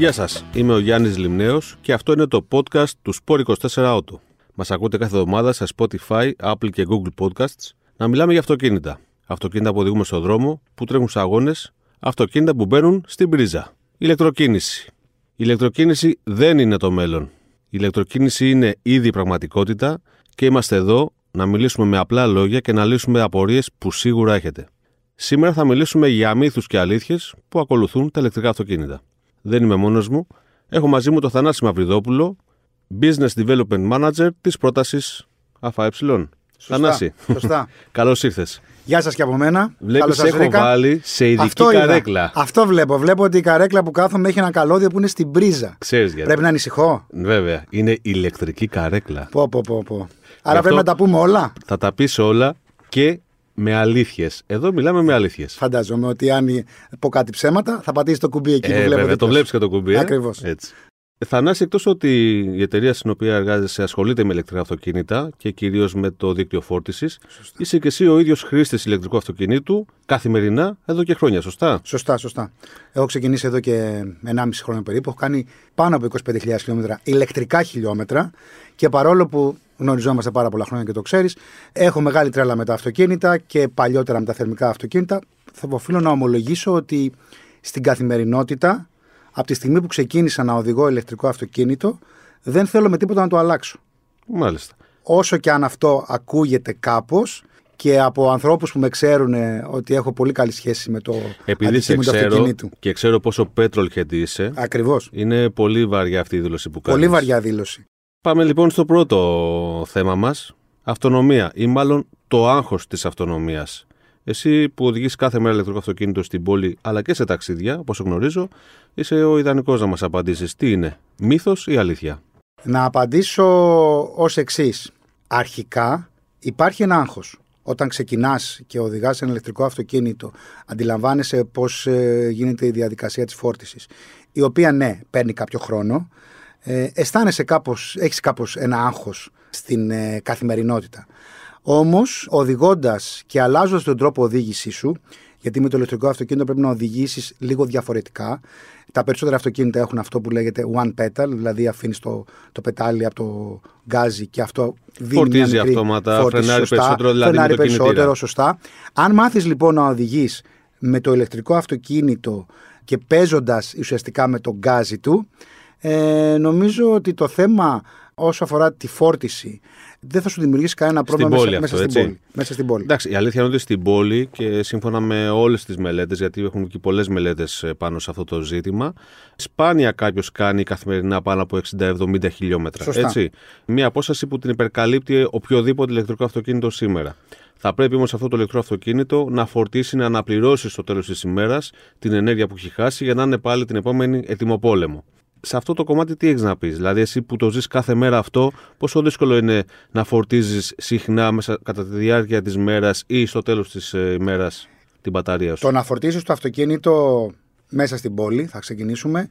Γεια σας, είμαι ο Γιάννης Λιμνέος και αυτό είναι το podcast του Sport 24 Auto. Μας ακούτε κάθε εβδομάδα σε Spotify, Apple και Google Podcasts να μιλάμε για αυτοκίνητα. Αυτοκίνητα που οδηγούμε στον δρόμο, που τρέχουν σε αγώνες, αυτοκίνητα που μπαίνουν στην πρίζα. Ηλεκτροκίνηση. Η ηλεκτροκίνηση δεν είναι το μέλλον. Η ηλεκτροκίνηση είναι ήδη πραγματικότητα και είμαστε εδώ να μιλήσουμε με απλά λόγια και να λύσουμε απορίες που σίγουρα έχετε. Σήμερα θα μιλήσουμε για μύθους και αλήθειες που ακολουθούν τα ηλεκτρικά αυτοκίνητα. Δεν είμαι μόνος μου. Έχω μαζί μου το Θανάση Μαυριδόπουλο, Business Development Manager της πρότασης ΑΕ. Θανάση. Σωστά. Καλώς ήρθες. Γεια σας και από μένα. Βλέπεις, έχω βρήκα. βάλει σε ειδική Αυτό είδα. καρέκλα. Αυτό βλέπω. Βλέπω ότι η καρέκλα που κάθομαι έχει ένα καλώδιο που είναι στην πρίζα. Ξέρεις γιατί. Πρέπει να ανησυχώ. Βέβαια. Είναι ηλεκτρική καρέκλα. Πω, πω, πω, πω. Άρα πρέπει να τα πούμε όλα. Θα τα πεις όλα και με αλήθειες. Εδώ μιλάμε με αλήθειες. Φαντάζομαι ότι αν πω κάτι ψέματα θα πατήσει το κουμπί εκεί ε, που βλέπω. Βέβαια, το βλέπεις και το κουμπί. Ε; Ακριβώς. Έτσι. Θανάση, εκτός ότι η εταιρεία στην οποία εργάζεσαι ασχολείται με ηλεκτρικά αυτοκίνητα και κυρίως με το δίκτυο φόρτισης, είσαι και εσύ ο ίδιος χρήστης ηλεκτρικού αυτοκινήτου καθημερινά εδώ και χρόνια, σωστά; Σωστά, σωστά. Έχω ξεκινήσει εδώ και 1,5 χρόνια περίπου. Έχω κάνει πάνω από 25.000 χιλιόμετρα ηλεκτρικά χιλιόμετρα και παρόλο που γνωριζόμαστε πάρα πολλά χρόνια και το ξέρεις, έχω μεγάλη τρέλα με τα αυτοκίνητα και παλιότερα με τα θερμικά αυτοκίνητα. Θα οφείλω να ομολογήσω ότι στην καθημερινότητα από τη στιγμή που ξεκίνησα να οδηγώ ηλεκτρικό αυτοκίνητο, δεν θέλω με τίποτα να το αλλάξω. Μάλιστα. Όσο και αν αυτό ακούγεται κάπως και από ανθρώπους που με ξέρουν ότι έχω πολύ καλή σχέση με το Επειδή σε ξέρω και ξέρω πόσο πέτρολ είσαι. Ακριβώς. Είναι πολύ βαριά αυτή η δήλωση που κάνεις. Πολύ βαριά δήλωση. Πάμε λοιπόν στο πρώτο θέμα μας. Αυτονομία ή μάλλον το άγχος της αυτονομίας. Εσύ που οδηγείς κάθε μέρα ηλεκτρικό αυτοκίνητο στην πόλη αλλά και σε ταξίδια, όπως γνωρίζω, είσαι ο ιδανικός να μας απαντήσεις τι είναι, μύθος ή αλήθεια. Να απαντήσω ως εξής. Αρχικά υπάρχει ένα άγχος. Όταν ξεκινάς και οδηγάς ένα ηλεκτρικό αυτοκίνητο, αντιλαμβάνεσαι πώς ε, γίνεται η διαδικασία της φόρτισης. Η οποία ναι, παίρνει κάποιο χρόνο. Ε, αισθάνεσαι κάπως, έχεις κάπως ένα άγχος στην ε, καθημερινότητα. Όμως, οδηγώντας και αλλάζοντας τον τρόπο οδήγησής σου, γιατί με το ηλεκτρικό αυτοκίνητο πρέπει να οδηγήσεις λίγο διαφορετικά. Τα περισσότερα αυτοκίνητα έχουν αυτό που λέγεται one pedal, δηλαδή αφήνεις το, το πετάλι από το γκάζι και αυτό δίνει Φορτίζει μια αυτόματα, φρενάρει περισσότερο, δηλαδή φρενάρει με το περισσότερο, σωστά. Αν μάθεις λοιπόν να οδηγείς με το ηλεκτρικό αυτοκίνητο και παίζοντας ουσιαστικά με το γκάζι του, ε, νομίζω ότι το θέμα όσο αφορά τη φόρτιση δεν θα σου δημιουργήσει κανένα πρόβλημα στην πόλη μέσα, αυτό, μέσα, στην πόλη, μέσα στην πόλη. Εντάξει, η αλήθεια είναι ότι στην πόλη και σύμφωνα με όλες τις μελέτες, γιατί έχουν και πολλές μελέτες ε, πάνω σε αυτό το ζήτημα, σπάνια κάποιος κάνει καθημερινά πάνω από 60-70 χιλιόμετρα. Σωστά. Έτσι. Μια απόσταση που την υπερκαλύπτει οποιοδήποτε ηλεκτρικό αυτοκίνητο σήμερα. Θα πρέπει όμως αυτό το ηλεκτρικό αυτοκίνητο να φορτίσει, να αναπληρώσει στο τέλος της ημέρας την ενέργεια που έχει χάσει για να είναι πάλι την επόμενη ετοιμοπόλεμο σε αυτό το κομμάτι τι έχεις να πεις; Δηλαδή, εσύ που το ζεις κάθε μέρα αυτό, πόσο δύσκολο είναι να φορτίζεις συχνά μέσα κατά τη διάρκεια της μέρας ή στο τέλος της ε, ημέρα την μπαταρία σου; Το να φορτίσει το αυτοκίνητο μέσα στην πόλη, θα ξεκινήσουμε.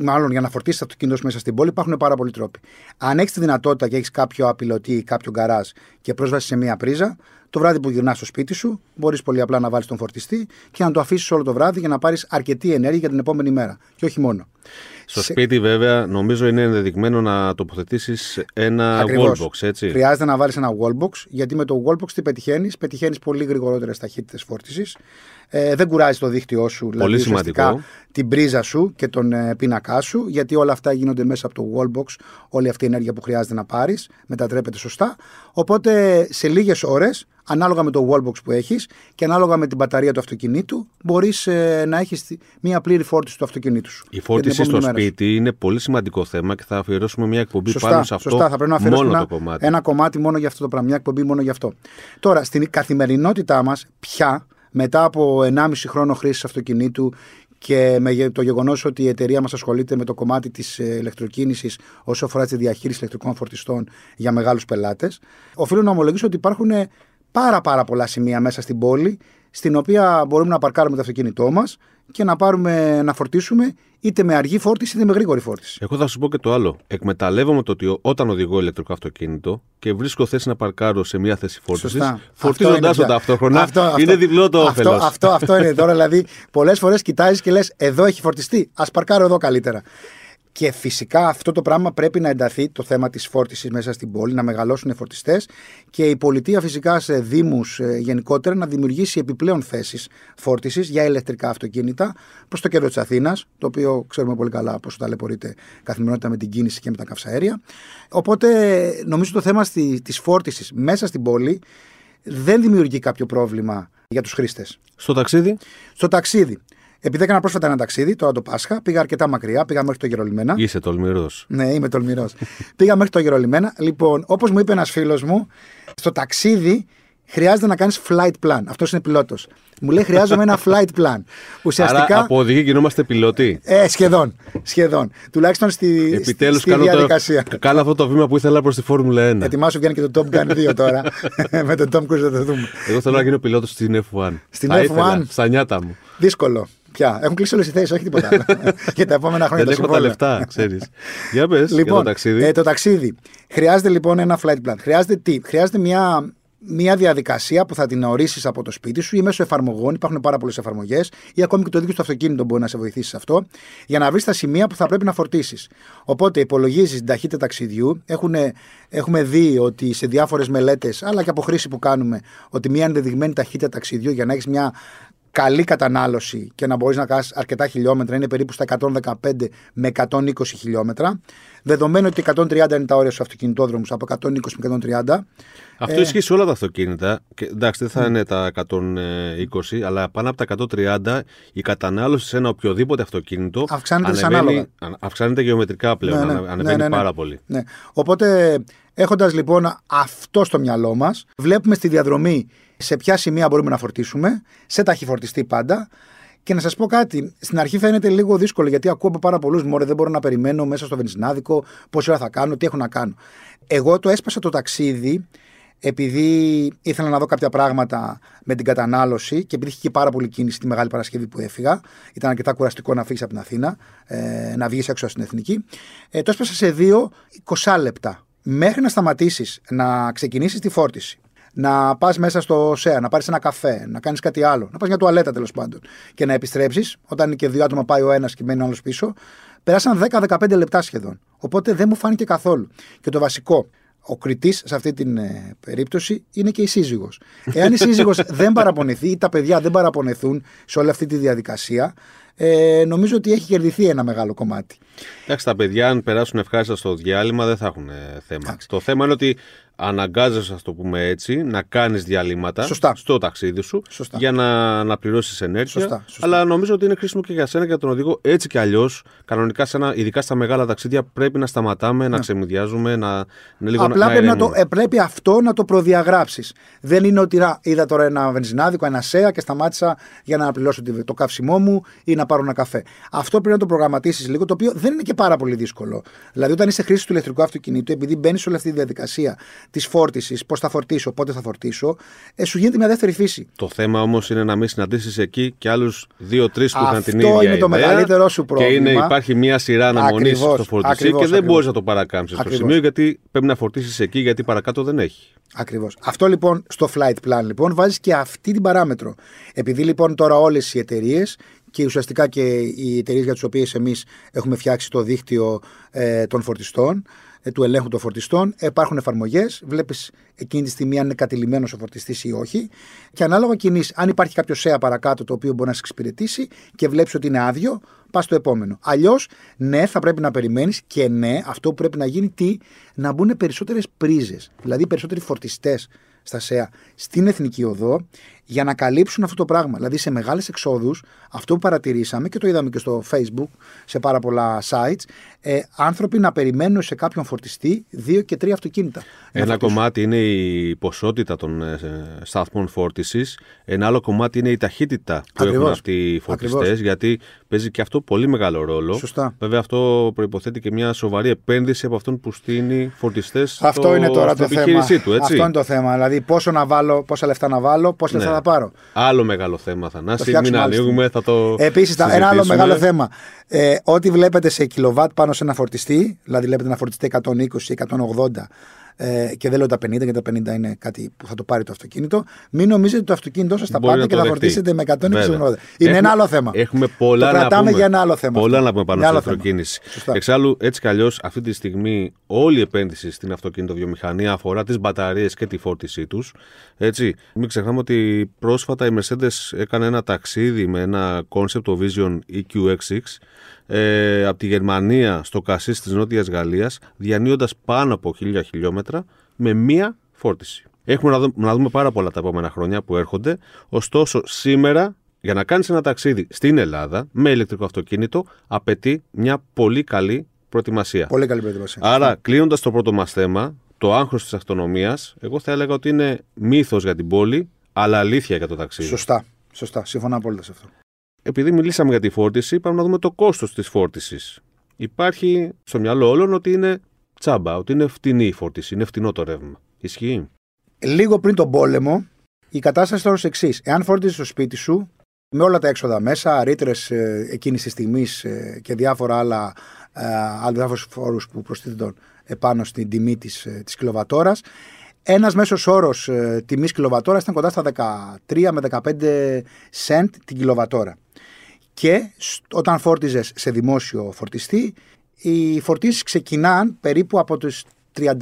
Μάλλον για να φορτίσεις το αυτοκίνητο μέσα στην πόλη υπάρχουν πάρα πολλοί τρόποι. Αν έχεις τη δυνατότητα και έχεις κάποιο απειλωτή ή κάποιο γκαράζ και πρόσβαση σε μία πρίζα, το βράδυ που γυρνάς στο σπίτι σου, μπορείς πολύ απλά να βάλεις τον φορτιστή και να το αφήσεις όλο το βράδυ για να πάρεις αρκετή ενέργεια για την επόμενη μέρα. Και όχι μόνο. Στο σπίτι, βέβαια, νομίζω είναι ενδεδειγμένο να τοποθετήσεις ένα Ακριβώς. wallbox, έτσι. Χρειάζεται να βάλεις ένα wallbox, γιατί με το wallbox τι πετυχαίνεις, πετυχαίνεις πολύ γρηγορότερες ταχύτητες φόρτισης. Ε, δεν κουράζει το δίκτυό σου, πολύ δηλαδή σημαντικό. την πρίζα σου και τον ε, πίνακά σου, γιατί όλα αυτά γίνονται μέσα από το wallbox. Όλη αυτή η ενέργεια που χρειάζεται να πάρεις μετατρέπεται σωστά. Οπότε σε λίγες ώρες ανάλογα με το wallbox που έχεις και ανάλογα με την μπαταρία του αυτοκινήτου, μπορείς ε, να έχεις μια πλήρη φόρτιση του αυτοκινήτου σου. Η φόρτιση στο σπίτι είναι πολύ σημαντικό θέμα και θα αφιερώσουμε μια εκπομπή σωστά, πάνω σε αυτό. Σωστά, θα πρέπει να αφιερώσουμε μόνο ένα, το κομμάτι. ένα κομμάτι μόνο για αυτό το πράγμα, μια εκπομπή μόνο για αυτό. Τώρα, στην καθημερινότητά μας, πια μετά από 1,5 χρόνο χρήσης αυτοκινήτου και με το γεγονός ότι η εταιρεία μας ασχολείται με το κομμάτι της ε, ηλεκτροκίνησης όσο αφορά τη διαχείριση ηλεκτρικών φορτιστών για μεγάλους πελάτες, οφείλω να ομολογήσω ότι υπάρχουν πάρα πάρα πολλά σημεία μέσα στην πόλη στην οποία μπορούμε να παρκάρουμε το αυτοκίνητό μας και να, πάρουμε, να φορτίσουμε είτε με αργή φόρτιση είτε με γρήγορη φόρτιση. Εγώ θα σου πω και το άλλο. Εκμεταλλεύομαι το ότι όταν οδηγώ ηλεκτρικό αυτοκίνητο και βρίσκω θέση να παρκάρω σε μια θέση φόρτισης, φορτίζοντάς το ταυτόχρονα, αυτό, είναι διπλό το όφελος. Αυτό, αυτό, αυτό είναι τώρα. Δηλαδή, πολλές φορές κοιτάζεις και λες: Εδώ έχει φορτιστεί. Α παρκάρω εδώ καλύτερα. Και φυσικά αυτό το πράγμα πρέπει να ενταθεί το θέμα της φόρτισης μέσα στην πόλη, να μεγαλώσουν οι φορτιστές και η πολιτεία φυσικά σε Δήμους ε, γενικότερα να δημιουργήσει επιπλέον θέσεις φόρτισης για ηλεκτρικά αυτοκίνητα προς το κέντρο της Αθήνας, το οποίο ξέρουμε πολύ καλά πώ ταλαιπωρείται καθημερινότητα με την κίνηση και με τα καυσαέρια. Οπότε νομίζω το θέμα της φόρτισης μέσα στην πόλη δεν δημιουργεί κάποιο πρόβλημα για τους χρήστες. Στο ταξίδι; Στο ταξίδι. Επειδή έκανα πρόσφατα ένα ταξίδι, τώρα το Πάσχα, πήγα αρκετά μακριά, πήγα μέχρι το Γερολιμένα. Είσαι τολμηρός. Ναι, είμαι τολμηρός. πήγα μέχρι το Γερολιμένα. Λοιπόν, όπως μου είπε ένας φίλος μου, στο ταξίδι χρειάζεται να κάνεις flight plan. Αυτός είναι πιλότος. Μου λέει χρειάζομαι ένα flight plan. Ουσιαστικά. Άρα από οδηγή γινόμαστε πιλότοι. Ε, σχεδόν. σχεδόν. Τουλάχιστον στη, Επιτέλους στη, διαδικασία. Το, κάνω αυτό το βήμα που ήθελα προς τη Φόρμουλα 1. Ετοιμάσου βγαίνει και το Top Gun 2 τώρα. Με τον Tom Cruise θα το δούμε. Εγώ θέλω να γίνω πιλότος στην F1. Στην F1. Ήθελα, στα νιάτα μου. Δύσκολο. Πια. Έχουν κλείσει όλες οι θέσεις, όχι τίποτα άλλο. για τα επόμενα χρόνια. Δεν έχω τα λεφτά, ξέρεις. Για πες, λοιπόν, το ταξίδι. Ε, το ταξίδι. Χρειάζεται λοιπόν ένα flight plan. Χρειάζεται τι, χρειάζεται μια, μια διαδικασία που θα την ορίσει από το σπίτι σου ή μέσω εφαρμογών. Υπάρχουν πάρα πολλές εφαρμογές ή ακόμη και το ίδιο στο αυτοκίνητο μπορεί να σε βοηθήσει σε αυτό για να βρεις τα σημεία που θα πρέπει να φορτίσεις. Οπότε υπολογίζεις την ταχύτητα ταξιδιού. Έχουν, έχουμε δει ότι σε διάφορες μελέτες, αλλά και από χρήση που κάνουμε, ότι μια ενδεδειγμένη ταχύτητα ταξιδιού για να έχεις μια καλή κατανάλωση και να μπορείς να κάνεις αρκετά χιλιόμετρα είναι περίπου στα 115 με 120 χιλιόμετρα. Δεδομένου ότι 130 είναι τα όρια στους αυτοκινητόδρομους, από 120 με 130. Αυτό ε, ισχύει σε όλα τα αυτοκίνητα. Και, εντάξει, δεν θα είναι τα 120, αλλά πάνω από τα 130 η κατανάλωση σε ένα οποιοδήποτε αυτοκίνητο αυξάνεται, ανέβαινε, αυξάνεται γεωμετρικά πλέον. Ναι, ναι, ανεβαίνει ναι, ναι, ναι, πάρα πολύ. Ναι. Οπότε, έχοντας λοιπόν αυτό στο μυαλό μας, βλέπουμε στη διαδρομή σε ποια σημεία μπορούμε να φορτίσουμε, σε ταχυφορτιστή πάντα. Και να σας πω κάτι, στην αρχή φαίνεται λίγο δύσκολο γιατί ακούω από πάρα πολλούς μόρε, δεν μπορώ να περιμένω μέσα στο βενζινάδικο πόση ώρα θα κάνω, τι έχω να κάνω. Εγώ το έσπασα το ταξίδι επειδή ήθελα να δω κάποια πράγματα με την κατανάλωση και επειδή είχε και πάρα πολύ κίνηση τη Μεγάλη Παρασκευή που έφυγα. Ήταν αρκετά κουραστικό να φύγεις από την Αθήνα, ε, να βγεις έξω στην Εθνική. Ε, το έσπασα σε δύο 20 λεπτά. Μέχρι να σταματήσεις να ξεκινήσεις τη φόρτιση να πας μέσα στο ΣΕΑ, να πάρεις ένα καφέ, να κάνεις κάτι άλλο, να πας μια τουαλέτα τέλος πάντων και να επιστρέψεις, όταν είναι και δύο άτομα πάει ο ένας και μένει ο άλλος πίσω, περάσαν 10-15 λεπτά σχεδόν. Οπότε δεν μου φάνηκε καθόλου. Και το βασικό, ο κριτής σε αυτή την ε, περίπτωση είναι και η σύζυγος. Εάν η σύζυγος δεν παραπονεθεί ή τα παιδιά δεν παραπονεθούν σε όλη αυτή τη διαδικασία, ε, νομίζω ότι έχει κερδιθεί ένα μεγάλο κομμάτι. Εντάξει, τα παιδιά, αν περάσουν ευχάριστα στο διάλειμμα, δεν θα έχουν ε, θέμα. Το θέμα είναι ότι αναγκάζεσαι, ας το πούμε έτσι, να κάνεις διαλύματα σωστά. στο ταξίδι σου σωστά. για να, να πληρώσει ενέργεια. Σωστά, σωστά. Αλλά νομίζω ότι είναι χρήσιμο και για σένα και για τον οδηγό. Έτσι κι αλλιώς, κανονικά, σε ένα, ειδικά στα μεγάλα ταξίδια, πρέπει να σταματάμε, να ναι. ξεμουδιάζουμε, να είναι λίγο Απλά να, πρέπει, να το, ε, πρέπει αυτό να το προδιαγράψεις. Δεν είναι ότι είδα τώρα ένα βενζινάδικο, ένα σέα και σταμάτησα για να πληρώσω το καύσιμό μου ή να πάρω ένα καφέ. Αυτό πρέπει να το προγραμματίσεις λίγο, το οποίο δεν είναι και πάρα πολύ δύσκολο. Δηλαδή, όταν είσαι χρήση του ηλεκτρικού αυτοκινήτου, επειδή μπαίνεις σε όλη αυτή τη διαδικασία της φόρτισης, πώς θα φορτίσω, πότε θα φορτίσω, ε, σου γίνεται μια δεύτερη φύση. Το θέμα όμως είναι να μην συναντήσεις εκεί και άλλους δύο-τρει που είχαν την ίδια. Αυτό είναι το μεγαλύτερό σου πρόβλημα. Και είναι, υπάρχει μια σειρά αναμονής στο φορτιστή και δεν μπορείς να το παρακάμψεις στο σημείο γιατί πρέπει να φορτίσεις εκεί γιατί παρακάτω δεν έχει. Ακριβώς. Αυτό λοιπόν στο flight plan λοιπόν βάζεις και αυτή την παράμετρο. Επειδή λοιπόν τώρα όλες οι εταιρείες και ουσιαστικά και οι εταιρείες για τις οποίες εμείς έχουμε φτιάξει το δίκτυο ε, των φορτιστών, ε, του ελέγχου των φορτιστών. Υπάρχουν εφαρμογές. Βλέπεις εκείνη τη στιγμή αν είναι κατηλημένος ο φορτιστής ή όχι. Και ανάλογα κινείς, αν υπάρχει κάποιο ΣΕΑ παρακάτω το οποίο μπορεί να σε εξυπηρετήσει και βλέπεις ότι είναι άδειο, πας στο επόμενο. Αλλιώς, ναι, θα πρέπει να περιμένεις και ναι, αυτό που πρέπει να γίνει, τι, να μπουν περισσότερες πρίζες. Δηλαδή περισσότεροι φορτιστές στα ΣΕΑ στην εθνική οδό για να καλύψουν αυτό το πράγμα. Δηλαδή σε μεγάλες εξόδους, αυτό που παρατηρήσαμε και το είδαμε και στο Facebook, σε πάρα πολλά sites, ε, άνθρωποι να περιμένουν σε κάποιον φορτιστή δύο και τρία αυτοκίνητα. Ένα κομμάτι είναι η ποσότητα των ε, σταθμών φόρτιση. Ένα άλλο κομμάτι είναι η ταχύτητα που Ακριβώς. έχουν αυτοί οι φορτιστές. Γιατί παίζει και αυτό πολύ μεγάλο ρόλο. Σωστά. Βέβαια, αυτό προποθέτει και μια σοβαρή επένδυση από αυτόν που στείνει φορτιστέ. Αυτό είναι τώρα στην το θέμα. επιχείρησή Του, έτσι. Αυτό είναι το θέμα. Δηλαδή, πόσο να βάλω, πόσα λεφτά να βάλω, πόσα λεφτά Ναι. θα πάρω. Άλλο μεγάλο θέμα, Θανάση. φτιάξουμε Μην άλλη ανοίγουμε, θα το. Επίσης, ένα άλλο συζητήσουμε. μεγάλο θέμα. Ε, ό,τι βλέπετε σε κιλοβάτ πάνω σε ένα φορτιστή, δηλαδή βλέπετε ένα φορτιστή 120-180 ε, και δεν λέω τα 50, γιατί τα 50 είναι κάτι που θα το πάρει το αυτοκίνητο. Μην νομίζετε ότι το αυτοκίνητό σας θα Μπορεί πάρετε να και το θα δεχτεί. φορτίσετε με 120-180. Είναι Βέβαια. ένα Έχουμε- άλλο θέμα. Έχουμε πολλά το να κρατάμε πούμε. για ένα άλλο θέμα. Πολλά αυτό. να πούμε πάνω Για στην άλλο θέμα. αυτοκίνηση. Σωστά. Εξάλλου, έτσι κι αλλιώς, αυτή τη στιγμή όλη η επένδυση στην αυτοκινητοβιομηχανία αφορά τις μπαταρίες και τη φόρτισή τους. Έτσι, μην ξεχνάμε ότι πρόσφατα η Mercedes έκανε ένα ταξίδι με ένα concept το Vision EQX6 ε, από τη Γερμανία στο Κασί της Νότιας Γαλλίας, διανύοντας πάνω από χίλια χιλιόμετρα με μία φόρτιση. Έχουμε να, δω- να δούμε πάρα πολλά τα επόμενα χρόνια που έρχονται. Ωστόσο, σήμερα, για να κάνεις ένα ταξίδι στην Ελλάδα με ηλεκτρικό αυτοκίνητο, απαιτεί μια πολύ καλή προετοιμασία. Πολύ καλή προετοιμασία. Άρα, κλείνοντας το πρώτο μας θέμα, το άγχος της αυτονομίας, εγώ θα έλεγα ότι είναι μύθος για την πόλη, αλλά αλήθεια για το ταξίδι. Σωστά. Σωστά. Συμφωνώ απόλυτα σε αυτό. Επειδή μιλήσαμε για τη φόρτιση, πάμε να δούμε το κόστος της φόρτισης. Υπάρχει στο μυαλό όλων ότι είναι τσάμπα, ότι είναι φτηνή η φόρτιση, είναι φτηνό το ρεύμα. Ισχύει. Λίγο πριν τον πόλεμο, η κατάσταση τώρα είναι εξής. Εάν φόρτιζε στο σπίτι σου, με όλα τα έξοδα μέσα, ρήτρες εκείνης της στιγμή και διάφορα άλλα, ε, άλλους διάφορους φόρους που προστίθενταν επάνω στην τιμή της, ε, της κιλοβατόρας, ένας μέσος όρος ε, τιμής κιλοβατόρας ήταν κοντά στα 13 με 15 cent την κιλοβατόρα. Και σ- όταν φόρτιζες σε δημόσιο φορτιστή, οι φορτίσεις ξεκινάν περίπου από τους 35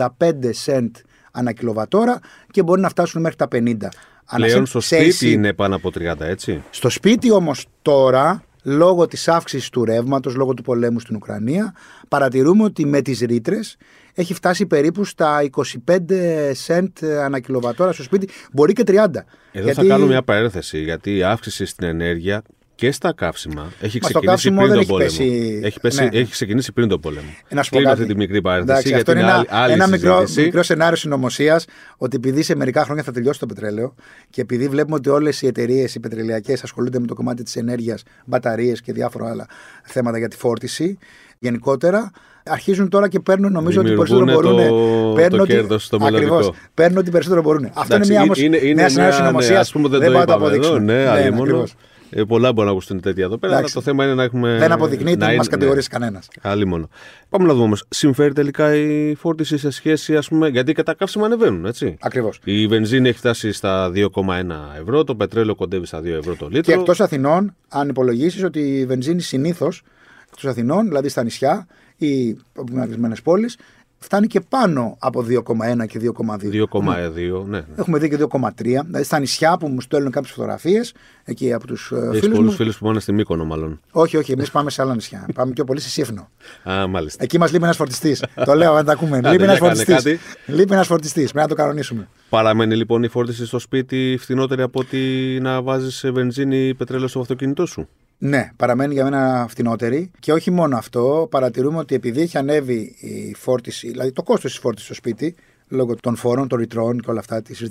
cent ανά κιλοβατόρα και μπορεί να φτάσουν μέχρι τα 50. ανά Πλέον cent στο σε σπίτι AC. είναι πάνω από 30, έτσι; Στο σπίτι όμως τώρα, λόγω της αύξησης του ρεύματος, λόγω του πολέμου στην Ουκρανία, παρατηρούμε ότι με τις ρήτρες έχει φτάσει περίπου στα 25 cent ανά κιλοβατόρα στο σπίτι, μπορεί και 30. Εδώ θα κάνω μια παρένθεση, γιατί η αύξηση στην ενέργεια και στα καύσιμα έχει Μα στο ξεκινήσει καύσιμο πριν δεν τον έχει πόλεμο. πέσει- Έχει, πέσει, ναι. έχει ξεκινήσει πριν τον πόλεμο. Να σου πω Κλείνω κάτι. αυτή τη μικρή παρένθεση, Εντάξει, γιατί αυτό είναι είναι ένα, άλλη, άλλη ένα μικρό, συζήτηση. μικρό σενάριο συνωμοσίας ότι επειδή σε μερικά χρόνια θα τελειώσει το πετρέλαιο και επειδή βλέπουμε ότι όλες οι εταιρείες, οι πετρελαϊκές, ασχολούνται με το κομμάτι της ενέργειας, μπαταρίες και διάφορα άλλα θέματα για τη φόρτιση, γενικότερα αρχίζουν τώρα και παίρνουν, νομίζω ότι περισσότερο Δημιουργούν μπορούν. το- παίρνουν το ότι- κέρδος, το ακριβώς, μελλοντικό. παίρνουν ότι περισσότερο μπορούν. Αυτό Εντάξει, είναι μια, όμως, είναι, είναι νέα σενάριο μια- συνωμοσία. ναι, ας πούμε δεν, δεν το μπορούμε να το είπαμε εδώ, αποδείξουμε. ναι, Ναι, αλλήμωνο. ακριβώς. Ε, πολλά μπορούν να ακουστούν τέτοια εδώ πέρα, αλλά Εντάξει. το θέμα είναι να έχουμε. Δεν αποδεικνύεται, να δεν μας είναι- κατηγορήσει κανένας. Ναι, άλλη μόνο. Πάμε να δούμε όμως. Συμφέρει τελικά η φόρτιση σε σχέση, ας πούμε, γιατί και τα καύσιμα ανεβαίνουν, έτσι. Ακριβώς. Η βενζίνη έχει φτάσει στα 2,1 ευρώ, το πετρέλαιο κοντεύει στα 2 ευρώ το Και λίτρο. εκτός Αθηνών, αν υπολογίσεις ότι η βενζίνη συνήθως εκτός Αθηνών, δηλαδή στα νησιά ή απομακρυσμένε πόλεις, φτάνει και πάνω από 2,1 και 2,2. 2,2, ναι. ναι. Έχουμε δει και 2,3. Δηλαδή στα νησιά που μου στέλνουν κάποιες φωτογραφίες εκεί από τους Έχεις φίλους πολλούς μου. φίλους που πάνε στη Μύκονο, μάλλον. Όχι, όχι, εμείς πάμε σε άλλα νησιά. πάμε πιο πολύ στη Σύφνο. Α, μάλιστα. Εκεί μας λείπει ένας φορτιστής. το λέω, αν τα ακούμε. Άντε, λείπει ένας για κάνε φορτιστής. κάτι. Λείπει ένας φορτιστής. Πρέπει να το κανονίσουμε. Παραμένει λοιπόν η φόρτιση στο σπίτι φθηνότερη από ότι να βάζεις βενζίνη ή πετρέλαιο στο αυτοκίνητό σου; Ναι, παραμένει για μένα φτηνότερη. Και όχι μόνο αυτό, παρατηρούμε ότι επειδή έχει ανέβει η φόρτιση, δηλαδή το κόστος της φόρτισης στο σπίτι, λόγω των φόρων, των ρητρών και όλα αυτά της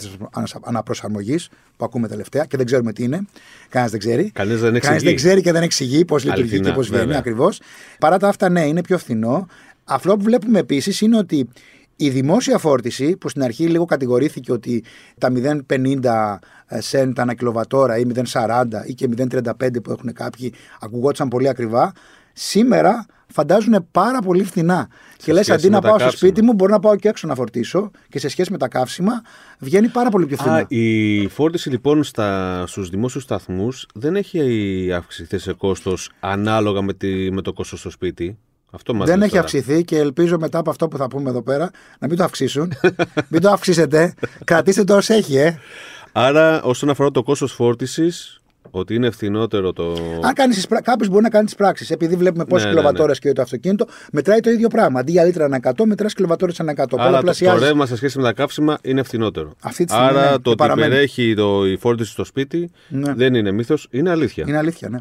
αναπροσαρμογής που ακούμε τελευταία και δεν ξέρουμε τι είναι. Κανένας δεν ξέρει. Κανεί δεν Κανείς εξηγεί. δεν ξέρει και δεν εξηγεί πώς λειτουργεί Αληθινά, και πώς βγαίνει βέβαια. ακριβώς. Παρά τα αυτά, ναι, είναι πιο φθηνό. Αυτό που βλέπουμε επίσης είναι ότι η δημόσια φόρτιση, που στην αρχή λίγο κατηγορήθηκε ότι τα 0,50 cent ανά κιλοβατόρα ή 0,40 ή και 0,35 που έχουν κάποιοι ακουγόντουσαν πολύ ακριβά, σήμερα φαντάζουν πάρα πολύ φθηνά. και λες, σχέση αντί με να τα πάω στο καύσιμα. σπίτι μου, μπορώ να πάω και έξω να φορτίσω και σε σχέση με τα καύσιμα βγαίνει πάρα πολύ πιο φθηνά. Α, η φόρτιση λοιπόν στα, στους δημόσιους σταθμούς δεν έχει αυξηθεί σε κόστος ανάλογα με, τη, με το κόστος στο σπίτι. Αυτό μας Δεν λες έχει τώρα. αυξηθεί και ελπίζω μετά από αυτό που θα πούμε εδώ πέρα να μην το αυξήσουν. μην το αυξήσετε. Κρατήστε το όσο έχει, ε. Άρα όσον αφορά το κόστος φόρτισης ότι είναι φθηνότερο το. Αν κάνεις κάποιος μπορεί να κάνει τις πράξεις. Επειδή βλέπουμε πόσες Ναι, κιλοβατόρες ναι, και το αυτοκίνητο, μετράει το ίδιο πράγμα. Αντί για λίτρα ανά 100, μετράς κιλοβατόρες ανά 100. Άρα το, το Πολλαπλασιάζεις. ρεύμα σε σχέση με τα καύσιμα είναι φθηνότερο. Αυτή τη στιγμή, Άρα ναι, το και ότι παραμένει. περιέχει το, η φόρτιση στο σπίτι Ναι. δεν είναι μύθος, είναι αλήθεια. Είναι αλήθεια, ναι.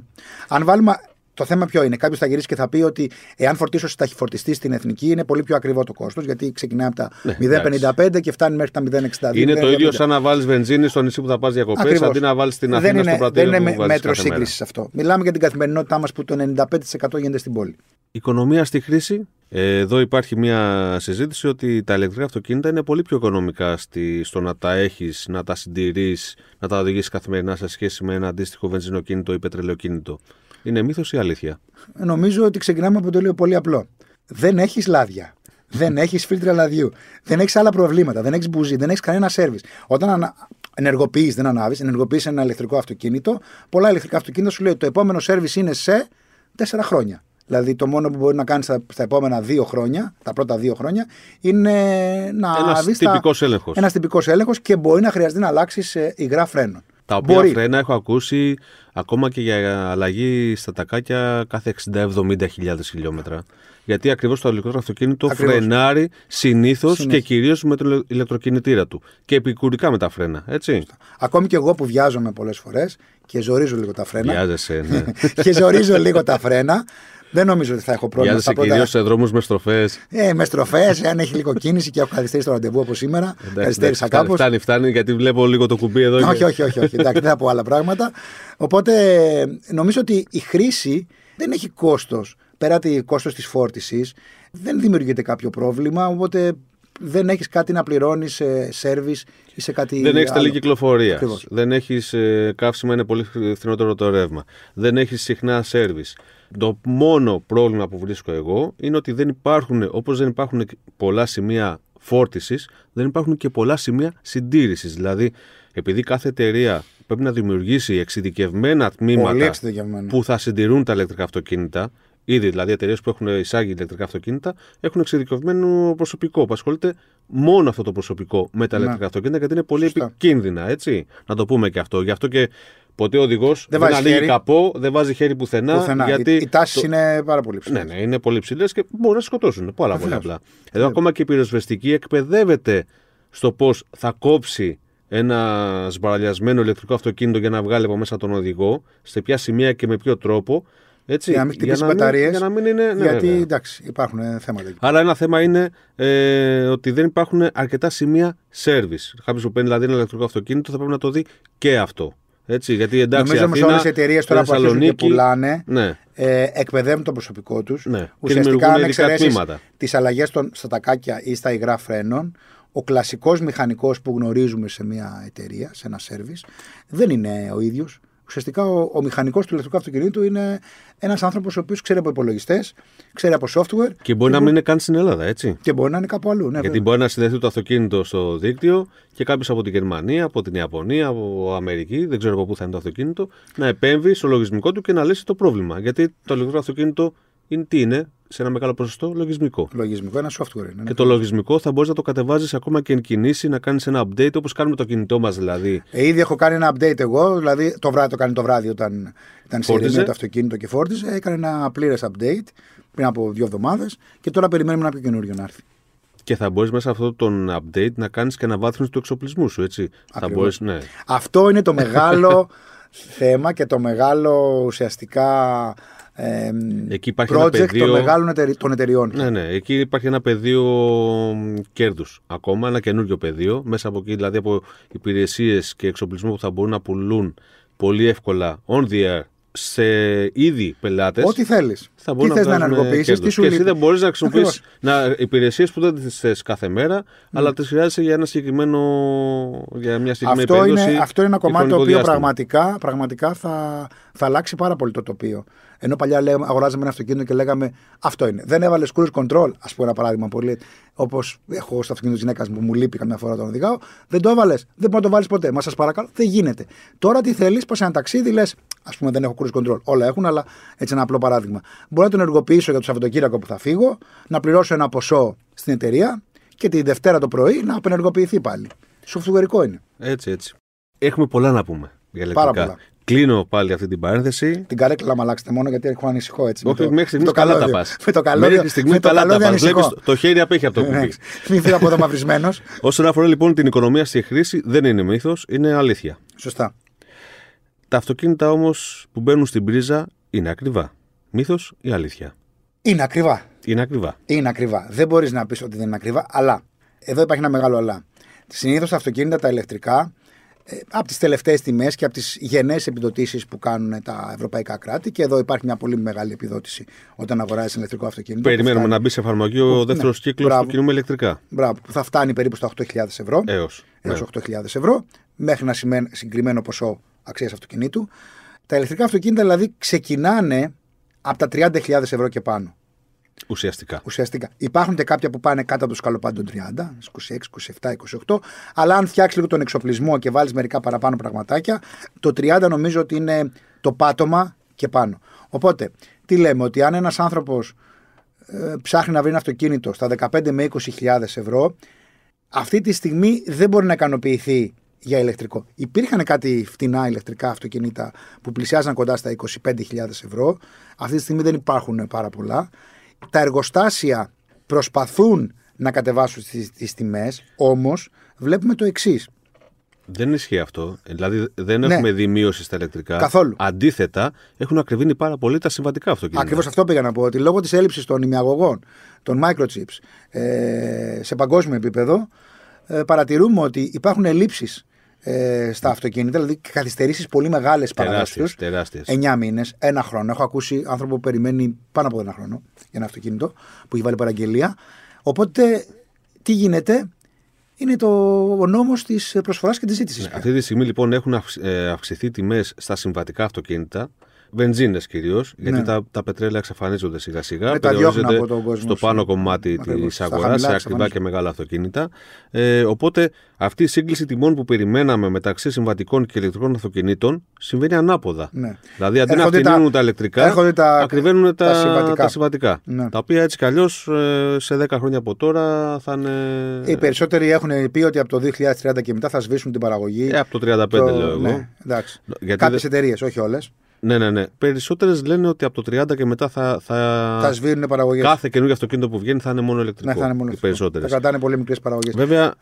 Αν βάλουμε. Το θέμα ποιο είναι; Κάποιος θα γυρίσει και θα πει ότι εάν φορτίσω σε ταχυφορτιστή στην εθνική είναι πολύ πιο ακριβό το κόστος, γιατί ξεκινάει από τα Ναι, 0,55 και φτάνει μέχρι τα 0,62. Είναι το 0,70. ίδιο σαν να βάλεις βενζίνη στο νησί που θα πας διακοπές Ακριβώς. αντί να βάλεις την Αθήνα δεν στο είναι, πρατήριο δεν που είναι βάζεις μέτρο κάθε μέρα. σύγκρισης αυτό. Μιλάμε για την καθημερινότητά μας που το 95% γίνεται στην πόλη. Οικονομία στη χρήση. Ε, Εδώ υπάρχει μια συζήτηση ότι τα ηλεκτρικά αυτοκίνητα είναι πολύ πιο οικονομικά στη, στο να τα έχεις, να τα συντηρείς, να τα οδηγήσεις καθημερινά σε σχέση με ένα αντίστοιχο βενζινοκίνητο ή πετρελαιοκίνητο. Είναι μύθος ή αλήθεια; Νομίζω ότι ξεκινάμε από το λίγο πολύ απλό. Δεν έχεις λάδια. Δεν έχεις φίλτρα λαδιού. Δεν έχεις άλλα προβλήματα. Δεν έχεις μπουζί. Δεν έχεις κανένα σερβις. Όταν ανα... ενεργοποιείς, δεν ανάβεις, ενεργοποιείς ένα ηλεκτρικό αυτοκίνητο, πολλά ηλεκτρικά αυτοκίνητα σου λέει ότι το επόμενο σερβις είναι σε τέσσερα χρόνια. Δηλαδή το μόνο που μπορεί να κάνεις στα, στα επόμενα δύο χρόνια, τα πρώτα δύο χρόνια, είναι να Ένας δεις τα- τυπικός έλεγχος. Ένας τυπικός έλεγχος και μπορεί να χρειαστεί να αλλάξεις υγρά φρένων. Τα οποία Μπορεί. φρένα έχω ακούσει ακόμα και για αλλαγή στα τακάκια κάθε 60-70 χιλιάδες χιλιόμετρα. Γιατί ακριβώς το ηλεκτρικό αυτοκίνητο Ακριβώς. φρενάρει συνήθως Συνήθως. και κυρίως με το ηλεκτροκινητήρα του. Και επικουρικά με τα φρένα, έτσι. Ακόμη και εγώ που βιάζομαι πολλές φορές και ζορίζω λίγο τα φρένα. Βιάζεσαι, ναι. και ζορίζω λίγο τα φρένα. Δεν νομίζω ότι θα έχω πρόβλημα Βιάζεσαι στα πρώτα. κυρίω σε δρόμους με στροφές. Ε, με στροφές, αν έχει λίγο κίνηση και έχω καθυστερήσει το ραντεβού όπως σήμερα. Καθυστέρησα κάπως. Φτάνει, φτάνει, γιατί βλέπω λίγο το κουμπί εδώ. Όχι, και- όχι, όχι, όχι. Εντάξει, δεν θα πω άλλα πράγματα. Οπότε νομίζω ότι η χρήση δεν έχει κόστος. Πέρα το κόστος της φόρτισης, δεν δημιουργείται κάποιο πρόβλημα. Οπότε δεν έχεις κάτι να πληρώνεις σε σερβις ή σε κάτι. Δεν έχεις άλλο. τελή κυκλοφορίας. Ακριβώς. Δεν έχεις καύσιμα, είναι πολύ φθηνότερο το ρεύμα. Δεν έχεις συχνά σερβις. Το μόνο πρόβλημα που βρίσκω εγώ είναι ότι δεν υπάρχουν, όπως δεν υπάρχουν πολλά σημεία φόρτισης, δεν υπάρχουν και πολλά σημεία συντήρησης. Δηλαδή, επειδή κάθε εταιρεία πρέπει να δημιουργήσει εξειδικευμένα Πολύ τμήματα εξειδικευμένο. που θα συντηρούν τα ηλεκτρικά αυτοκίνητα. Ήδη δηλαδή εταιρείες που έχουν εισάγει ηλεκτρικά αυτοκίνητα έχουν εξειδικευμένο προσωπικό που ασχολείται μόνο αυτό το προσωπικό με τα Ναι. ηλεκτρικά αυτοκίνητα γιατί είναι πολύ Σωστά. επικίνδυνα, έτσι. Να το πούμε και αυτό. Γι' αυτό και ποτέ ο οδηγός δεν, βάζει ανοίγει χέρι. καπό, δεν βάζει χέρι πουθενά. Πουθενά. Γιατί Οι, οι τάσει το- είναι πάρα πολύ ψηλέ. ναι, ναι, είναι πολύ ψηλές και μπορούν να σκοτώσουν. Πάρα πολύ Βεβαίως. απλά. Εδώ ακόμα και η πυροσβεστική εκπαιδεύεται στο πώς θα κόψει ένα σμπαραλιασμένο ηλεκτρικό αυτοκίνητο για να βγάλει από μέσα τον οδηγό, σε ποια σημεία και με ποιο τρόπο. Έτσι, Για να μην χτυπήσει μην- μπαταρίες. για να μην είναι. ναι, γιατί βέβαια. εντάξει, υπάρχουν ε, θέματα εκεί. Άρα ένα θέμα είναι ε, ότι δεν υπάρχουν αρκετά σημεία service. Κάποιος που παίρνει δηλαδή ένα ηλεκτρικό αυτοκίνητο θα πρέπει να το δει και αυτό. Έτσι, γιατί εντάξει, Νομίζω όμως Αθήνα, όλες οι εταιρείες τώρα που αρχίζουν και Θεσσαλονίκη, πουλάνε Ναι, ε, εκπαιδεύουν το προσωπικό τους. Ναι. Και Ουσιαστικά, δημιουργούν αν ειδικά εξαιρέσεις τμήματα. τις αλλαγές στα τακάκια ή στα υγρά φρένων, ο κλασικός μηχανικός που γνωρίζουμε σε μια εταιρεία, σε ένα σερβις, δεν είναι ο ίδιος. Ουσιαστικά ο, ο μηχανικός του ηλεκτρικού αυτοκινήτου είναι ένας άνθρωπος ο οποίος ξέρει από υπολογιστές, ξέρει από software και μπορεί να μην είναι καν στην Ελλάδα, έτσι. και μπορεί να είναι κάπου αλλού. Ναι, Γιατί βέβαια. μπορεί να συνδεθεί το αυτοκίνητο στο δίκτυο και κάποιος από την Γερμανία, από την Ιαπωνία, από Αμερική, δεν ξέρω από πού θα είναι το αυτοκίνητο, να επέμβει στο λογισμικό του και να λύσει το πρόβλημα. Γιατί το ηλεκτρικό αυτοκίνητο είναι τι είναι, σε ένα μεγάλο ποσοστό, λογισμικό. Λογισμικό, ένα software είναι. ναι. Και το λογισμικό θα μπορείς να το κατεβάζεις ακόμα και εν κινήσει, να κάνεις ένα update όπως κάνουμε το κινητό μας δηλαδή. Ε, ήδη έχω κάνει ένα update εγώ, δηλαδή το βράδυ το κάνει το βράδυ όταν ήταν σε Φόρτιζε. ειρηνία το αυτοκίνητο και φόρτιζε. Έκανε ένα πλήρες update πριν από δύο εβδομάδες και τώρα περιμένουμε ένα πιο καινούριο να έρθει. Και θα μπορείς μέσα αυτό τον update να κάνεις και αναβάθμιση του εξοπλισμού σου, έτσι. Θα Ακριβώς. μπορείς, ναι. Αυτό είναι το μεγάλο θέμα και το μεγάλο ουσιαστικά ε, Εκεί υπάρχει ένα project πεδίο- των μεγάλων εταιρε- των εταιριών. Ναι, ναι. Εκεί υπάρχει ένα πεδίο κέρδους. Ακόμα ένα καινούριο πεδίο. Μέσα από εκεί, δηλαδή από υπηρεσίες και εξοπλισμό που θα μπορούν να πουλούν πολύ εύκολα on the air σε ήδη πελάτες. Ό,τι θέλεις. θα Τι μπορούν θες να βγάζουν ενεργοποιήσεις, κέρδος. τι σου Και εσύ λείπει. δεν μπορείς να χρησιμοποιήσεις Ακριβώς. υπηρεσίες που δεν τις θες κάθε μέρα, αλλά τις χρειάζεσαι για, ένα συγκεκριμένο, για μια συγκεκριμένη Αυτό περίπτωση. είναι, αυτό είναι ένα ή κομμάτι το χρονικό οποίο διάστημα. πραγματικά, πραγματικά θα, θα αλλάξει πάρα πολύ το τοπίο. Ενώ παλιά λέγαμε, αγοράζαμε ένα αυτοκίνητο και λέγαμε Αυτό είναι. Δεν έβαλες cruise control, ας πούμε ένα παράδειγμα πολύ. Όπως έχω στο αυτοκίνητο της γυναίκας μου που μου λείπει καμιά φορά τον οδηγάω. Δεν το έβαλες. Δεν μπορεί να το βάλεις ποτέ. Μα σας παρακαλώ. Δεν γίνεται. Τώρα τι θέλεις, πας σε ένα ταξίδι, λες. Α πούμε δεν έχω cruise control. Όλα έχουν, αλλά έτσι ένα απλό παράδειγμα. Μπορώ να τον ενεργοποιήσω για το Σαββατοκύριακο που θα φύγω, να πληρώσω ένα ποσό στην εταιρεία και τη Δευτέρα το πρωί να απενεργοποιηθεί πάλι. Σοφτουερικό είναι. Έτσι, έτσι. Έχουμε πολλά να πούμε για Πάρα ηλεκτρικά. πολλά. Κλείνω πάλι αυτή την παρένθεση. Την καρέκλα να αλλάξετε μόνο γιατί έχω ανησυχώ έτσι. Όχι, με το, μέχρι στιγμής με το καλά τα καλώδιο. πας. Με το καλώδιο. Μέχρι στιγμής με το καλά τα καλώδιο πας. ανησυχώ. Βλέπεις το χέρι απέχει από το Ναι, κουμπί. Μην φύγω από εδώ μαυρισμένος. Όσον αφορά λοιπόν την οικονομία στη χρήση, δεν είναι μύθος, είναι αλήθεια. Σωστά. Τα αυτοκίνητα όμως που μπαίνουν στην πρίζα είναι ακριβά. Μύθος ή αλήθεια; Είναι ακριβά. Είναι ακριβά. Είναι ακριβά. Δεν μπορείς να πεις ότι δεν είναι ακριβά, αλλά εδώ υπάρχει ένα μεγάλο αλλά. Συνήθως τα αυτοκίνητα, τα ηλεκτρικά, ε, από τις τελευταίες τιμές και από τις γενναίες επιδοτήσεις που κάνουν τα ευρωπαϊκά κράτη, και εδώ υπάρχει μια πολύ μεγάλη επιδότηση όταν αγοράζεις ηλεκτρικό αυτοκίνητο. που Περιμένουμε φτάνει- να μπει σε εφαρμογή ο δεύτερο ναι, κύκλος μπράβο. του κινούμε ηλεκτρικά. Μπράβο, που θα φτάνει περίπου στα 8.000 ευρώ. Έως. έως 8.000 ευρώ, μέχρι ένα σημεν- συγκεκριμένο ποσό αξίας αυτοκινήτου. Τα ηλεκτρικά αυτοκίνητα δηλαδή ξεκινάνε από τα 30.000 ευρώ και πάνω. Ουσιαστικά. Ουσιαστικά. Υπάρχουν και κάποια που πάνε κάτω από το σκαλοπάτι των 30, 26, 27, 28. Αλλά αν φτιάξεις λίγο τον εξοπλισμό και βάλεις μερικά παραπάνω πραγματάκια, το 30 νομίζω ότι είναι το πάτωμα και πάνω. Οπότε, τι λέμε, ότι αν ένας άνθρωπος ε, ψάχνει να βρει ένα αυτοκίνητο στα 15 με 20.000 ευρώ, αυτή τη στιγμή δεν μπορεί να ικανοποιηθεί για ηλεκτρικό. Υπήρχαν κάτι φτηνά ηλεκτρικά αυτοκίνητα που πλησιάζαν κοντά στα 25.000 ευρώ. Αυτή τη στιγμή δεν υπάρχουν πάρα πολλά. Τα εργοστάσια προσπαθούν να κατεβάσουν τις, τις τιμές, όμως βλέπουμε το εξής. Δεν ισχύει αυτό. Δηλαδή δεν Ναι. έχουμε δει μείωση στα ηλεκτρικά. Καθόλου. Αντίθετα, έχουν ακριβήνει πάρα πολύ τα συμβατικά αυτοκίνητα. Ακριβώς αυτό πήγα να πω. Ότι λόγω της έλλειψης των ημιαγωγών, των microchips, ε, σε παγκόσμιο επίπεδο, ε, παρατηρούμε ότι υπάρχουν ελλείψεις ε, στα αυτοκίνητα, δηλαδή καθυστερήσεις πολύ μεγάλες παραδόσει Τεράστιες, του. τεράστιες. 9 μήνες, ένα χρόνο. Έχω ακούσει άνθρωπο που περιμένει πάνω από ένα χρόνο για ένα αυτοκίνητο που έχει βάλει παραγγελία. Οπότε, τι γίνεται, είναι το, ο νόμος της προσφοράς και της ζήτησης. Ναι, αυτή τη στιγμή λοιπόν έχουν αυξ- ε, αυξηθεί τιμές στα συμβατικά αυτοκίνητα. Βενζίνες κυρίως, γιατί Ναι. τα, τα πετρέλαια εξαφανίζονται σιγά σιγά. Ναι, τα διώχνουν περιορίζονται από τον κόσμο στο πάνω στο- κομμάτι ακριβώς. της Στα αγοράς, χαμηλά σε ακριβά εξαφανίζονται. και μεγάλα αυτοκίνητα. Ε, οπότε αυτή η σύγκληση τιμών που περιμέναμε μεταξύ συμβατικών και ηλεκτρικών αυτοκινήτων συμβαίνει ανάποδα. Ναι. Δηλαδή αντί να Έρχονται τα- φτηνίνουν τα, ηλεκτρικά, έρχονται τα- ακριβένουν τα, τα συμβατικά. τα συμβατικά. Ναι. Τα οποία έτσι κι αλλιώς σε 10 χρόνια από τώρα θα είναι. Οι περισσότεροι έχουν πει ότι από το 2030 και μετά θα σβήσουν την παραγωγή. Ε, από το 35 Το- λέω εγώ. Ναι, εντάξει. Γιατί Κάποιες δεν- εταιρείες, όχι όλες, Ναι, ναι, ναι. Περισσότερες λένε ότι από το 30 και μετά θα. θα... θα σβήνουν παραγωγές. Κάθε καινούργιο αυτοκίνητο που βγαίνει θα είναι μόνο ηλεκτρικό. Ναι, θα είναι μόνο Οι αυτό. περισσότερες. Θα κρατάνε πολύ μικρές παραγωγές. Βέβαια,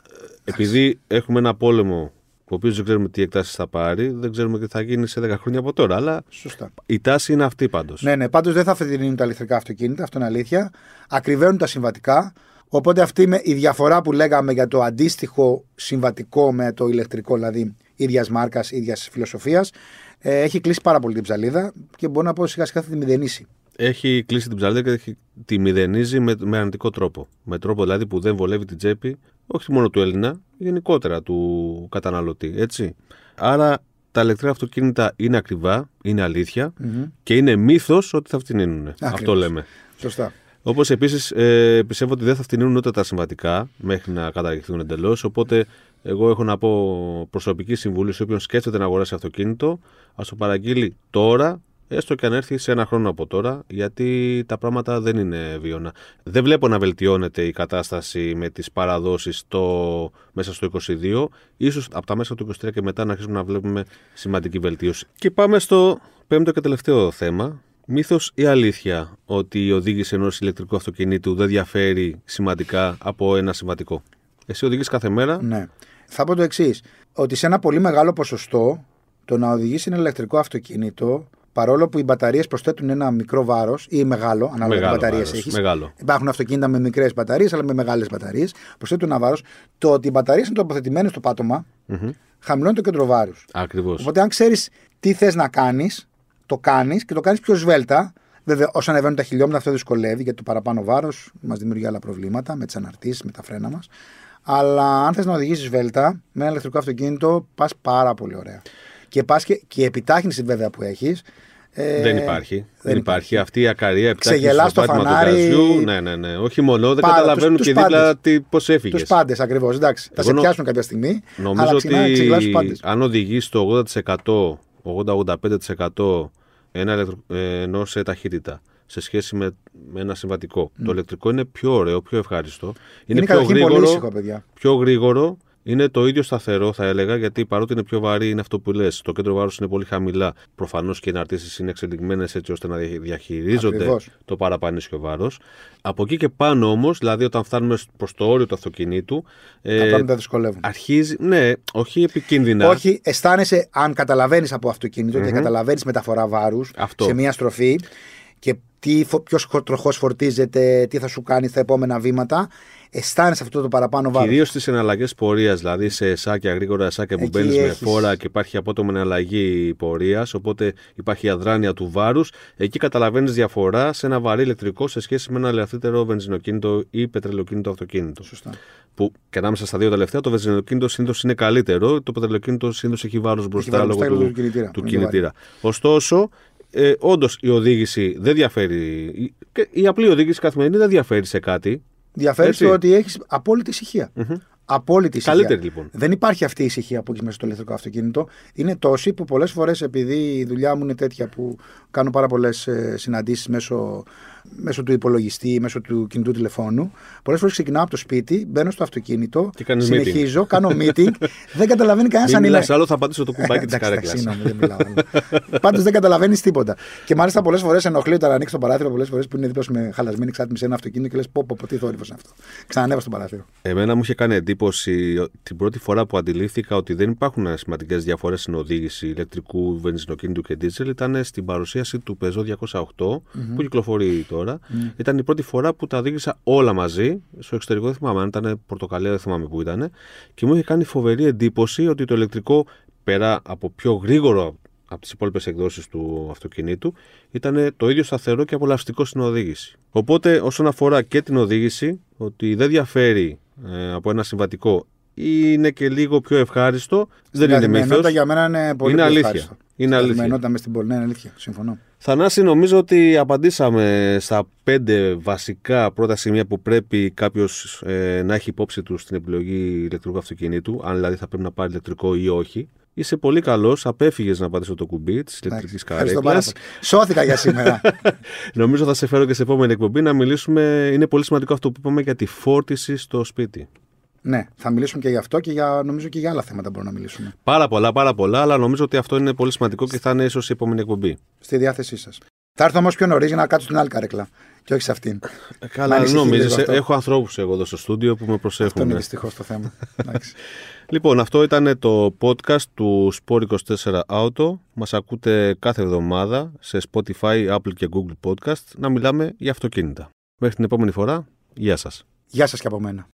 επειδή έχουμε ένα πόλεμο, ο οποίος δεν ξέρουμε τι εκτάσεις θα πάρει, δεν ξέρουμε τι θα γίνει σε 10 χρόνια από τώρα. Αλλά Σωστά. η τάση είναι αυτή πάντως. Ναι, ναι, πάντως δεν θα φετινίνουν τα ηλεκτρικά αυτοκίνητα, αυτό είναι αλήθεια. Ακριβένουν τα συμβατικά. Οπότε αυτή είναι η διαφορά που λέγαμε για το αντίστοιχο συμβατικό με το ηλεκτρικό, δηλαδή ίδιας μάρκας, ίδιας φιλοσοφίας. Ε, έχει κλείσει πάρα πολύ την ψαλίδα και μπορώ να πω σιγά σιγά θα τη μηδενίσει. Έχει κλείσει την ψαλίδα και έχει, τη μηδενίζει με, με αρνητικό τρόπο. Με τρόπο δηλαδή που δεν βολεύει την τσέπη, όχι μόνο του Έλληνα, γενικότερα του καταναλωτή. Έτσι. Άρα τα ηλεκτρικά αυτοκίνητα είναι ακριβά, είναι αλήθεια και είναι μύθος ότι θα φτηνίνουν. Αυτό λέμε. Σωστά. Όπως επίσης ε, πιστεύω ότι δεν θα φτηνίνουν ούτε τα συμβατικά μέχρι να καταργηθούν εντελώς. Οπότε εγώ έχω να πω προσωπική συμβουλή σε όποιον σκέφτεται να αγοράσει αυτοκίνητο, ας το παραγγείλει τώρα, έστω και αν έρθει σε ένα χρόνο από τώρα, γιατί τα πράγματα δεν είναι βίωνα. Δεν βλέπω να βελτιώνεται η κατάσταση με τις παραδόσεις μέσα στο 22. Ίσως από τα μέσα του 23 και μετά να αρχίσουμε να βλέπουμε σημαντική βελτίωση. Και πάμε στο πέμπτο και τελευταίο θέμα, Μύθος ή αλήθεια ότι η οδήγηση ενός ηλεκτρικού αυτοκινήτου δεν διαφέρει σημαντικά από ένα συμβατικό; Εσύ οδηγείς κάθε μέρα. Ναι. Θα πω το εξής. Ότι σε ένα πολύ μεγάλο ποσοστό το να οδηγήσει ένα ηλεκτρικό αυτοκίνητο, παρόλο που οι μπαταρίες προσθέτουν ένα μικρό βάρος ή μεγάλο, ανάλογα τι Μεγάλο μπαταρίες βάρος, έχεις. μεγάλο. Υπάρχουν αυτοκίνητα με μικρές μπαταρίες, αλλά με μεγάλες μπαταρίες. Προσθέτουν ένα βάρος. Το ότι οι μπαταρίες είναι τοποθετημένες στο πάτωμα, χαμηλώνει το κέντρο βάρους. Ακριβώς. Οπότε, αν ξέρεις τι θες να κάνεις, το κάνεις και το κάνεις πιο σβέλτα. Βέβαια, όσο ανεβαίνουν τα χιλιόμετρα, αυτό δυσκολεύει γιατί το παραπάνω βάρος μας δημιουργεί άλλα προβλήματα με τις αναρτήσεις, με τα φρένα μας. Αλλά αν θες να οδηγήσεις βέλτα με ένα ηλεκτρικό αυτοκίνητο, πας πάρα πολύ ωραία. Και, πας και, και η επιτάχυνση βέβαια που έχεις. Ε, δεν υπάρχει. Δεν, υπάρχει. Αυτή η ακαρία επιτάχυνση Ξεγελάς στο το πάτημα φανάρι. του γαζιού. Ναι, ναι, ναι. Όχι μόνο, δεν Πάρα, καταλαβαίνουν τους- και τους δίπλα πάντες. πώς έφυγες. Τους πάντες ακριβώς. Εντάξει, θα Εγώ σε νο- πιάσουν κάποια στιγμή. Νομίζω αλλά ξεκινάει, ξεγελάς τους ότι πάντες. αν οδηγείς το 80%, 80-85% ένα ηλεκτρο... ε, ενός σε ταχύτητα σε σχέση με, με ένα συμβατικό. Το ηλεκτρικό είναι πιο ωραίο, πιο ευχάριστο. Είναι, Είναι πιο καταρχήν πολύ γρήγορο, ήσυχο, παιδιά. πιο γρήγορο είναι το ίδιο σταθερό, θα έλεγα, γιατί παρότι είναι πιο βαρύ, είναι αυτό που λες. Το κέντρο βάρους είναι πολύ χαμηλά. Προφανώς και οι εναρτήσεις είναι εξελιγμένες έτσι ώστε να διαχειρίζονται Ακριβώς. το παραπανίσιο βάρος. Από εκεί και πάνω όμως, δηλαδή όταν φτάνουμε προς το όριο του αυτοκινήτου. Τα Ε, πράγματα δυσκολεύουν. αρχίζει, ναι, όχι επικίνδυνα. Όχι, αισθάνεσαι, αν καταλαβαίνεις από αυτοκίνητο και καταλαβαίνεις μεταφορά βάρους Αυτό. σε μία στροφή και ποιος τροχός φορτίζεται, τι θα σου κάνει στα επόμενα βήματα, αισθάνεσαι αυτό το παραπάνω βάρος. Κυρίως στις εναλλαγές πορείας, δηλαδή σε εσάκια, γρήγορα εσάκια που Εκεί μπαίνεις με έχεις- φόρα και υπάρχει απότομη εναλλαγή πορείας, οπότε υπάρχει η αδράνεια του βάρους. Εκεί καταλαβαίνεις διαφορά σε ένα βαρύ ηλεκτρικό σε σχέση με ένα ελαφρύτερο βενζινοκίνητο ή πετρελαιοκίνητο αυτοκίνητο. Σωστά. Που και ανάμεσα στα δύο τελευταία, το βενζινοκίνητο συνήθως είναι καλύτερο, το πετρελαιοκίνητο συνήθως έχει βάρος μπροστά βάρος λόγω μπροστά του, λόγω του κινητήρα, του που είναι κινητήρα. Ωστόσο, ε, όντως η οδήγηση δεν διαφέρει. η- Και η απλή οδήγηση καθημερινή δεν διαφέρει σε κάτι. Διαφέρει Έτσι. το ότι έχεις απόλυτη ησυχία. Απόλυτη ησυχία. Καλύτερη, λοιπόν. Δεν υπάρχει αυτή η ησυχία που έχεις μέσα στο ηλεκτρικό αυτοκίνητο. Είναι τόση που πολλές φορές, επειδή η δουλειά μου είναι τέτοια που κάνω πάρα πολλές συναντήσεις μέσω, μέσω του υπολογιστή, μέσω του κινητού τηλεφώνου, πολλές φορές ξεκινάω από το σπίτι, μπαίνω στο αυτοκίνητο, Και κάνεις συνεχίζω, κάνω meeting, δεν καταλαβαίνει κανένας Μην αν είναι. μιλάς άλλο, θα πατήσω το κουμπάκι της Εντάξει, εντάξει, καρέκλα. συγγνώμη, δεν μιλάω. Πάντως δεν καταλαβαίνεις τίποτα. Και μάλιστα πολλές φορές ενοχλεί όταν ανοίξεις το παράθυρο, πολλές φορές που είναι δίπλα σου με χαλασμένη εξάρτηση σε ένα αυτοκίνητο και λες: Πω, πω, πω, τι θόρυβος είναι αυτό. Ξανανέβα στο παράθυρο. Εμένα μου είχε κάνει εντύπωση ο- την πρώτη φορά που αντιλήφθηκα ότι δεν υπάρχουν σημαντικές διαφορές στην οδήγηση ηλεκτρικού βενζινοκίνητου και δίζελ ήταν στην παρουσίαση του Peugeot 208 που κυκλοφορεί τώρα. Ήταν η πρώτη φορά που τα οδήγησα όλα μαζί. Στο εξωτερικό δεν θυμάμαι αν ήταν Πορτοκαλία, δεν θυμάμαι που ήταν. Και μου είχε κάνει φοβερή εντύπωση ότι το ηλεκτρικό πέρα από πιο γρήγορο από τις υπόλοιπες εκδόσεις του αυτοκινήτου ήταν το ίδιο σταθερό και απολαυστικό στην οδήγηση. Οπότε, όσον αφορά και την οδήγηση, ότι δεν διαφέρει ε, από ένα συμβατικό ή είναι και λίγο πιο ευχάριστο, δεν είναι καθημερινότητα μύθος. για μένα είναι πολύ Είναι πιο αλήθεια. ευχάριστο. Είναι Στην αλήθεια. καθημερινότητα μες στην πόλη, ναι, είναι αλήθεια. Συμφωνώ. Θανάση, νομίζω ότι απαντήσαμε στα πέντε βασικά πρώτα σημεία που πρέπει κάποιος ε, να έχει υπόψη του στην επιλογή ηλεκτρικού αυτοκινήτου, αν δηλαδή θα πρέπει να πάρει ηλεκτρικό ή όχι. Είσαι πολύ καλός, απέφυγες να πατήσω το κουμπί της ηλεκτρικής Ευχαριστώ πάρα καρέκλας. πολύ. Σώθηκα για σήμερα. Νομίζω θα σε φέρω και σε επόμενη εκπομπή να μιλήσουμε. Είναι πολύ σημαντικό αυτό που είπαμε για τη φόρτιση στο σπίτι. Ναι, θα μιλήσουμε και για αυτό και για, νομίζω και για άλλα θέματα μπορούμε να μιλήσουμε. Πάρα πολλά, πάρα πολλά, αλλά νομίζω ότι αυτό είναι πολύ σημαντικό και θα είναι ίσως η επόμενη εκπομπή. Στη διάθεσή σας. Θα έρθω όμως πιο νωρίς για να κάτσω στην άλλη καρέκλα και όχι σε αυτήν. Ε, Καλά, ανησυχεί νομίζεις, λίγο αυτό. Έχω ανθρώπους εγώ εδώ στο στούντιο που με Αυτό προσέχουν. είναι δυστυχώς το θέμα. Εντάξει. Λοιπόν, αυτό ήταν το podcast του Sport 24 Auto. Μας ακούτε κάθε εβδομάδα σε Spotify, Apple και Google Podcast να μιλάμε για αυτοκίνητα. Μέχρι την επόμενη φορά, γεια σας. Γεια σας και από μένα.